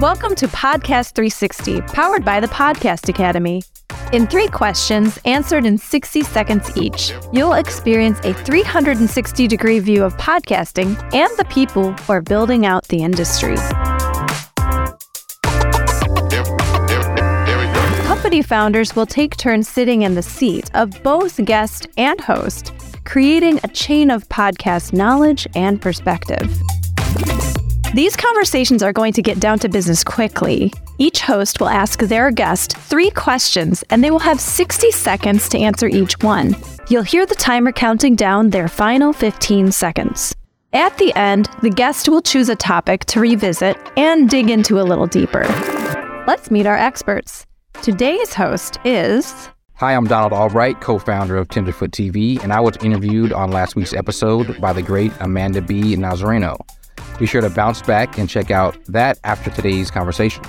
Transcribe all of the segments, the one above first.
Welcome to Podcast 360, powered by the Podcast Academy. In three questions, answered in 60 seconds each, you'll experience a 360 degree view of podcasting and the people who are building out the industry. Company founders will take turns sitting in the seat of both guest and host, creating a chain of podcast knowledge and perspective. These conversations are going to get down to business quickly. Each host will ask their guest three questions, and they will have 60 seconds to answer each one. You'll hear the timer counting down their final 15 seconds. At the end, the guest will choose a topic to revisit and dig into a little deeper. Let's meet our experts. Today's host is. Hi, I'm Donald Albright, co founder of Tenderfoot TV, and I was interviewed on last week's episode by the great Amanda B. Nazareno. Be sure to bounce back and check out that after today's conversation.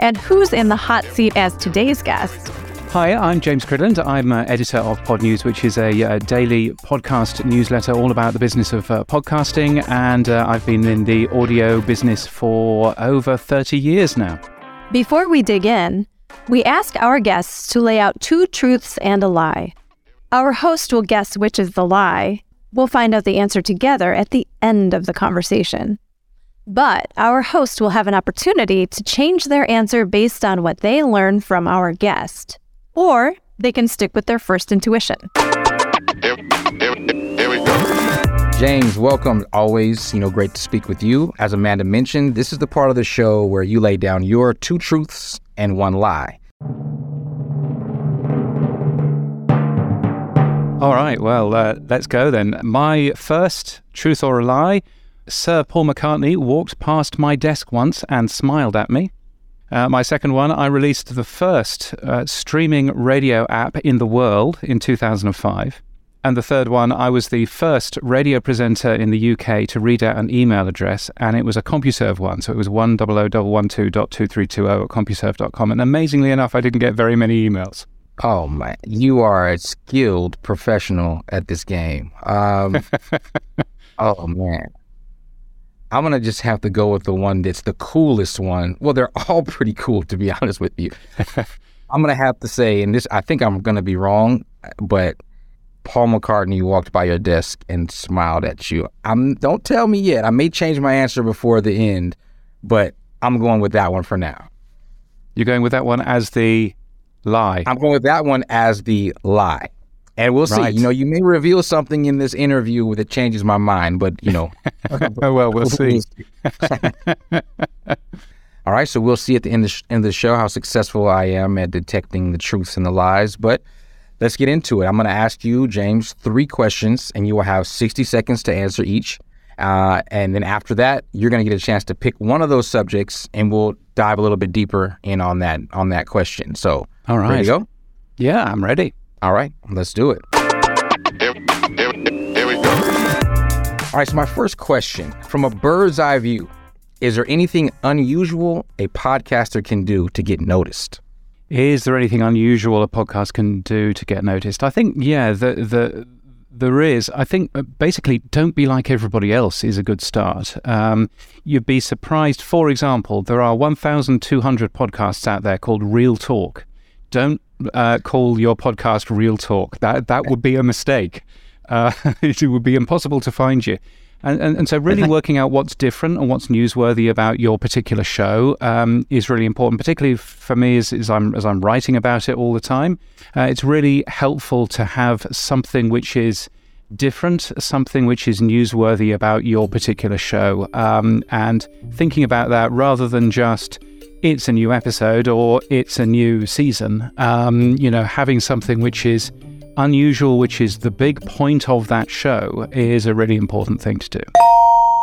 And who's in the hot seat as today's guest? Hi, I'm James Cridland. I'm uh, editor of Podnews, which is a, uh, daily podcast newsletter all about the business of uh, podcasting. And uh, I've been in the audio business for over 30 years now. Before we dig in, we ask our guests to lay out two truths and a lie. Our host will guess which is the lie, We'll find out the answer together at the end of the conversation. But our host will have an opportunity to change their answer based on what they learn from our guest. Or they can stick with their first intuition. James, welcome. Always, you know, great to speak with you. As Amanda mentioned, this is the part of the show where you lay down your two truths and one lie. All right, well, uh, let's go then. My first truth or a lie Sir Paul McCartney walked past my desk once and smiled at me. Uh, my second one, I released the first uh, streaming radio app in the world in 2005. And the third one, I was the first radio presenter in the UK to read out an email address, and it was a CompuServe one. So it was 1001212.2320 at CompuServe.com. And amazingly enough, I didn't get very many emails. Oh man, you are a skilled professional at this game. Um, oh man, I'm gonna just have to go with the one that's the coolest one. Well, they're all pretty cool to be honest with you. I'm gonna have to say, and this I think I'm gonna be wrong, but Paul McCartney walked by your desk and smiled at you. I'm don't tell me yet. I may change my answer before the end, but I'm going with that one for now. You're going with that one as the lie. I'm going with that one as the lie. And we'll see. Right. You know, you may reveal something in this interview that changes my mind, but you know. well, we'll see. All right, so we'll see at the end of, sh- end of the show how successful I am at detecting the truths and the lies. But let's get into it. I'm going to ask you, James, three questions, and you will have 60 seconds to answer each. Uh, and then after that, you're going to get a chance to pick one of those subjects, and we'll dive a little bit deeper in on that on that question. So, all right, ready to go? Yeah, I'm ready. All right, let's do it. Here, here, here we go. All right, so my first question, from a bird's eye view, is there anything unusual a podcaster can do to get noticed? Is there anything unusual a podcast can do to get noticed? I think, yeah, the the there is. I think uh, basically, don't be like everybody else is a good start. Um, you'd be surprised. For example, there are 1,200 podcasts out there called Real Talk. Don't uh, call your podcast Real Talk. That that would be a mistake. Uh, it would be impossible to find you. And, and, and, so, really working out what's different and what's newsworthy about your particular show um, is really important. Particularly for me, as, as, I'm as I'm writing about it all the time, uh, it's really helpful to have something which is different, something which is newsworthy about your particular show, um, and thinking about that rather than just it's a new episode or it's a new season. Um, you know, having something which is unusual, which is the big point of that show, is a really important thing to do.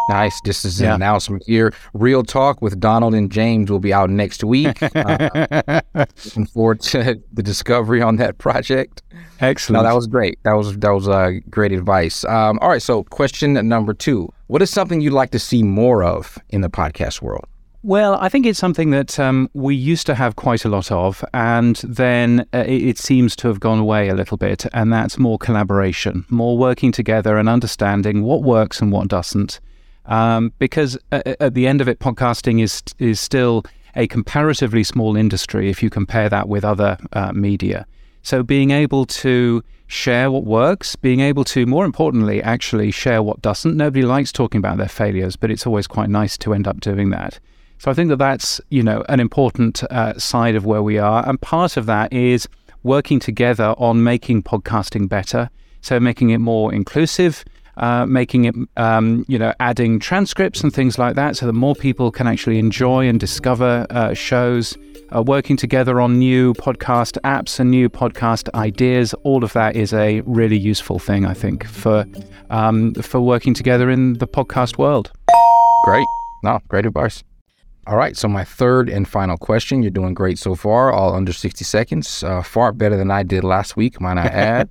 Nice. This is an yeah. announcement here. Real Talk with Donald and James will be out next week. Uh, looking forward to the discovery on that project. Excellent. No, that was great. That was that was uh, great advice. Um, all right. So, question number two: What is something you'd like to see more of in the podcast world? Well, I think it's something that um, we used to have quite a lot of, and then uh, it, seems to have gone away a little bit, and that's more collaboration, more working together and understanding what works and what doesn't. Um, because at, at the end of it, podcasting is is still a comparatively small industry if you compare that with other uh, media. So being able to share what works, being able to, more importantly, actually share what doesn't. Nobody likes talking about their failures, but it's always quite nice to end up doing that. So I think that that's you know an important uh, side of where we are, and part of that is working together on making podcasting better. So making it more inclusive, uh, making it, um, you know, adding transcripts and things like that so that more people can actually enjoy and discover uh, shows, uh, working together on new podcast apps and new podcast ideas. All of that is a really useful thing, I think, for, um, for working together in the podcast world. Great. No, great advice. All right, so my third and final question. You're doing great so far, all under 60 seconds. Uh, far better than I did last week, might I add.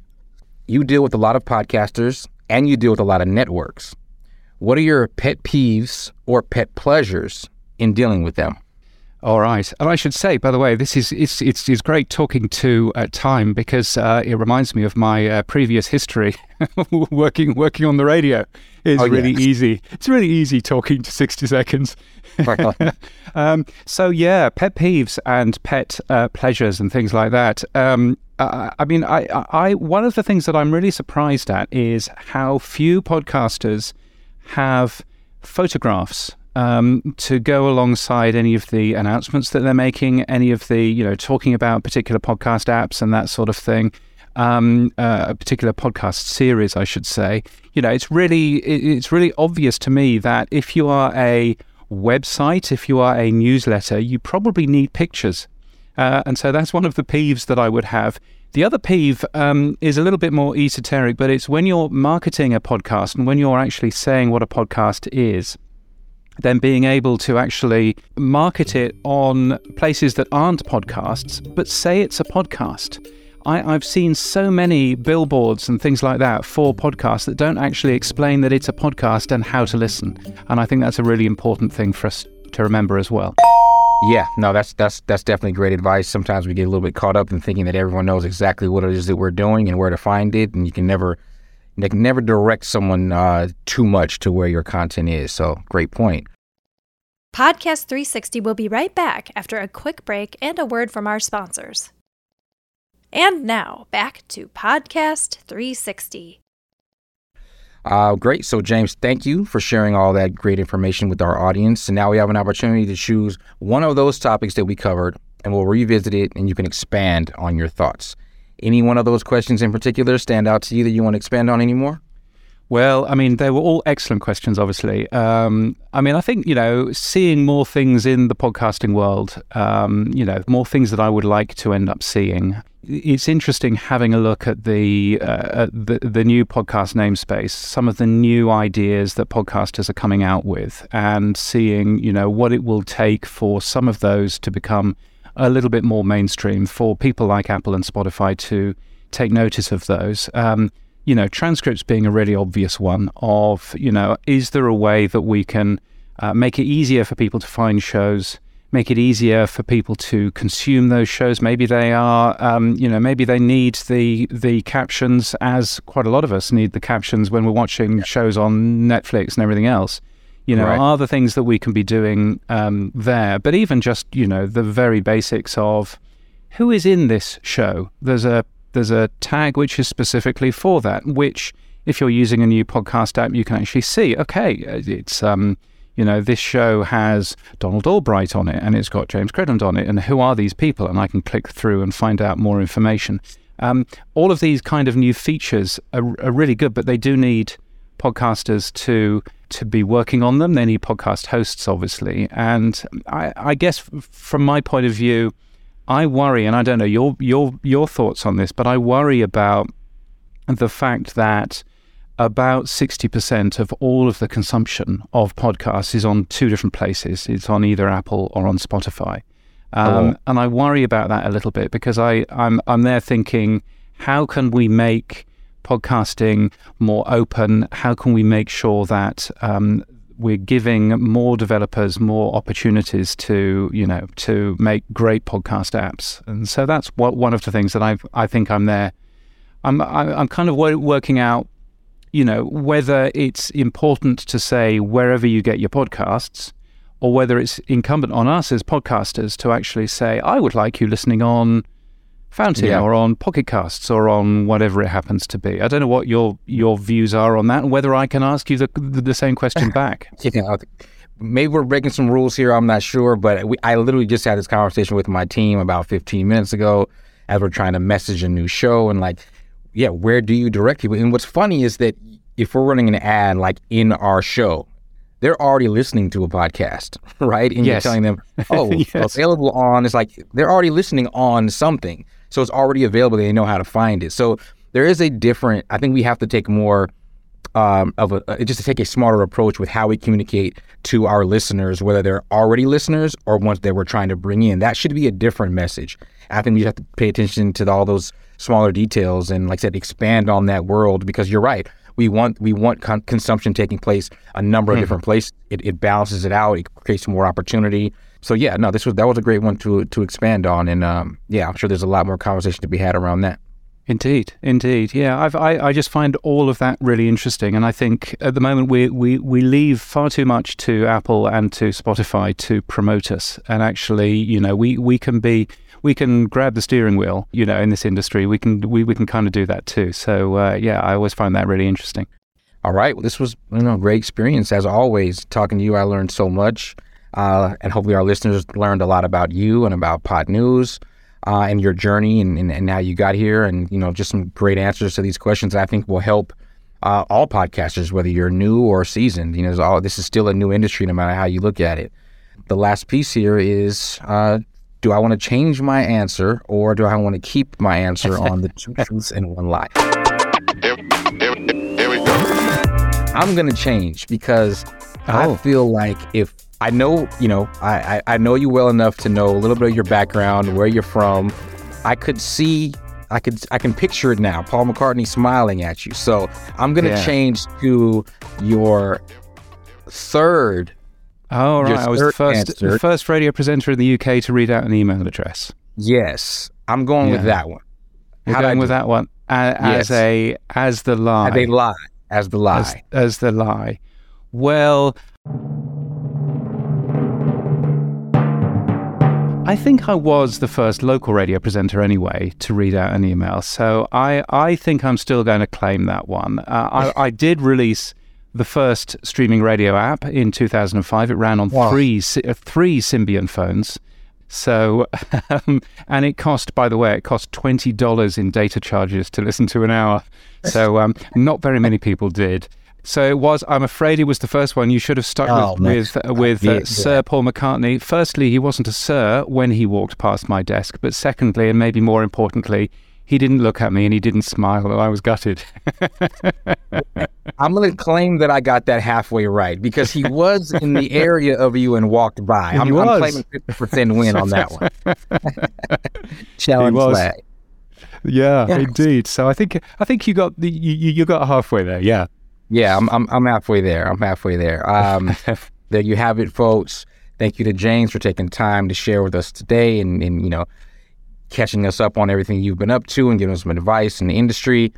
you deal with a lot of podcasters and you deal with a lot of networks. What are your pet peeves or pet pleasures in dealing with them? All right, and I should say, by the way, this is it's it's, it's great talking to uh, time because uh, it reminds me of my uh, previous history working working on the radio. It's oh, really yes. easy. It's really easy talking to sixty seconds. um, so yeah, pet peeves and pet uh, pleasures and things like that. Um, uh, I mean, I, I, one of the things that I'm really surprised at is how few podcasters have photographs um, to go alongside any of the announcements that they're making, any of the, you know, talking about particular podcast apps and that sort of thing. Um, uh, a particular podcast series, I should say. You know, it's really it's really obvious to me that if you are a website, if you are a newsletter, you probably need pictures uh, and so that's one of the peeves that I would have. The other peeve um, is a little bit more esoteric, but it's when you're marketing a podcast and when you're actually saying what a podcast is, then being able to actually market it on places that aren't podcasts, but say it's a podcast. I, have seen so many billboards and things like that for podcasts that don't actually explain that it's a podcast and how to listen. And I think that's a really important thing for us to remember as well. Yeah, no, that's that's that's definitely great advice. Sometimes we get a little bit caught up in thinking that everyone knows exactly what it is that we're doing and where to find it, and you can never you can never direct someone uh, too much to where your content is. So, great point. Podcast 360 will be right back after a quick break and a word from our sponsors. And now, back to Podcast 360. Uh, great. So, James, thank you for sharing all that great information with our audience. And now we have an opportunity to choose one of those topics that we covered, and we'll revisit it, and you can expand on your thoughts. Any one of those questions in particular stand out to you that you want to expand on anymore? Well, I mean, they were all excellent questions, obviously. Um, I mean, I think, you know, seeing more things in the podcasting world, um, you know, more things that I would like to end up seeing. It's interesting having a look at the, uh, the the new podcast namespace, some of the new ideas that podcasters are coming out with, and seeing, you know, what it will take for some of those to become a little bit more mainstream for people like Apple and Spotify to take notice of those. Um, you know, transcripts being a really obvious one of, you know, is there a way that we can uh, make it easier for people to find shows, make it easier for people to consume those shows? Maybe they are, um, you know, maybe they need the the captions, as quite a lot of us need the captions when we're watching yeah. shows on Netflix and everything else. You know, right. are the things that we can be doing um, there? But even just, you know, the very basics of who is in this show. There's a there's a tag which is specifically for that, which if you're using a new podcast app, you can actually see, okay, it's, um, you know, this show has Donald Albright on it and it's got James Cridland on it. And who are these people? And I can click through and find out more information. Um, all of these kind of new features are, are really good, but they do need podcasters to to be working on them. They need podcast hosts, obviously. And I, I guess from my point of view, I worry, and I don't know your your your thoughts on this, but I worry about the fact that about 60% of all of the consumption of podcasts is on two different places. It's on either Apple or on Spotify. Um, oh. And I worry about that a little bit because I, I'm, I'm there thinking, how can we make podcasting more open? How can we make sure that um, we're giving more developers more opportunities to, you know, to make great podcast apps? And so that's what, one of the things that I I think I'm there. I'm I'm kind of working out you know, whether it's important to say wherever you get your podcasts, or whether it's incumbent on us as podcasters to actually say, I would like you listening on Fountain yeah. or on Pocket Casts or on whatever it happens to be. I don't know what your your views are on that, and whether I can ask you the the, same question back. maybe we're breaking some rules here. I'm not sure, but we, I literally just had this conversation with my team about 15 minutes ago as we're trying to message a new show and like yeah, where do you direct people? And what's funny is that if we're running an ad like in our show, they're already listening to a podcast, right? And yes. you're telling them, oh, yes. available on, it's like they're already listening on something. So it's already available. They know how to find it. So there is a different, I think we have to take more um, of a, uh, just to take a smarter approach with how we communicate to our listeners, whether they're already listeners or ones that we're trying to bring in. That should be a different message. I think we have to pay attention to all those smaller details and, like I said, expand on that world because you're right. We want we want con- consumption taking place a number of mm-hmm. different places. It, it balances it out. It creates more opportunity. So yeah, no, this was that was a great one to to expand on, and um, yeah, I'm sure there's a lot more conversation to be had around that. Indeed, indeed, yeah. I've, I I just find all of that really interesting, and I think at the moment we we we leave far too much to Apple and to Spotify to promote us, and actually, you know, we we can be we can grab the steering wheel, you know, in this industry. We can we, we can kind of do that too. So uh, yeah, I always find that really interesting. All right, well, this was you know great experience as always. Talking to you, I learned so much, uh, and hopefully our listeners learned a lot about you and about Podnews. Uh, and your journey and, and, and how you got here and you know just some great answers to these questions that I think will help uh, all podcasters, whether you're new or seasoned. You know, all, this is still a new industry, no matter how you look at it. The last piece here is uh, do I want to change my answer or do I want to keep my answer on the two truths and one lie? Here, here, here we go. I'm going to change because oh. I feel like if I know, you know, I, I, I know you well enough to know a little bit of your background, where you're from. I could see I could I can picture it now. Paul McCartney smiling at you. So I'm gonna yeah. change to your third Oh, right. I was the first, the first radio presenter in the UK to read out an email address. Yes. I'm going yeah. with that one. You're going with that one as, yes. a as the lie. As a lie. As the lie. As, as the lie. Well, I think I was the first local radio presenter anyway to read out an email. So I, I think I'm still going to claim that one. Uh, I, I did release the first streaming radio app in 2005. It ran on wow. three uh, three Symbian phones. So, um, and it cost, by the way, it cost twenty dollars in data charges to listen to an hour. So, um, not very many people did. So it was. I'm afraid it was the first one. You should have stuck oh, with with, uh, with uh, Sir Paul McCartney. Firstly, he wasn't a sir when he walked past my desk, but secondly, and maybe more importantly, he didn't look at me and he didn't smile, and I was gutted. I'm going to claim that I got that halfway right because he was in the area of you and walked by. I'm, I'm claiming 50% win on that one. Challenge flag. Yeah, yeah, indeed. So I think I think you got the you, you got halfway there. Yeah. Yeah, I'm I'm, I'm halfway there. I'm halfway there. Um, there you have it, folks. Thank you to James for taking time to share with us today, and and you know, catching us up on everything you've been up to and giving us some advice in the industry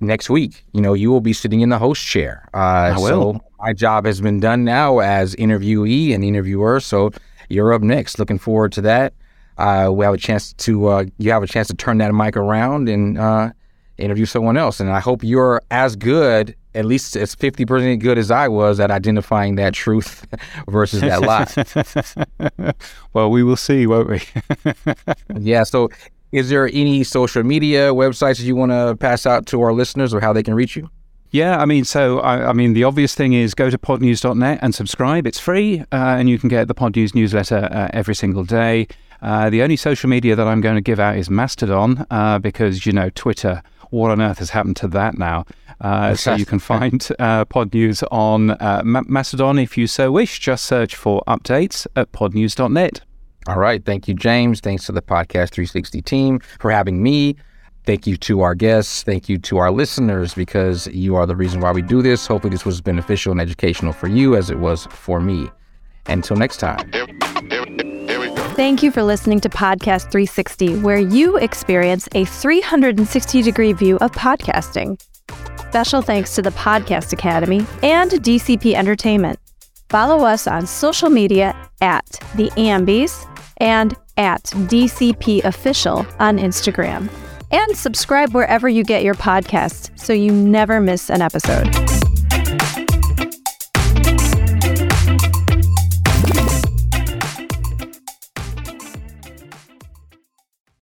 next week, you know, you will be sitting in the host chair. Uh, I will. So my job has been done now as interviewee and interviewer. So you're up next. Looking forward to that. Uh, we have a chance to uh, you have a chance to turn that mic around and uh, interview someone else. And I hope you're as good, at least as fifty percent good as I was at identifying that truth versus that lie. well, we will see, won't we? yeah. So is there any social media websites that you want to pass out to our listeners or how they can reach you? Yeah, I mean, so I, I, mean, the obvious thing is go to podnews.net and subscribe. It's free, uh, and you can get the Podnews newsletter uh, every single day. Uh, the only social media that I'm going to give out is Mastodon uh, because you know Twitter what on earth has happened to that now? Uh, so you can find uh, Podnews on uh, Mastodon if you so wish. Just search for updates at podnews.net. All right. Thank you, James. Thanks to the Podcast 360 team for having me. Thank you to our guests. Thank you to our listeners because you are the reason why we do this. Hopefully, this was beneficial and educational for you as it was for me. Until next time. Thank you for listening to Podcast 360, where you experience a 360 degree view of podcasting. Special thanks to the Podcast Academy and DCP Entertainment. Follow us on social media at The Ambies and at DCP Official on Instagram. And subscribe wherever you get your podcasts so you never miss an episode.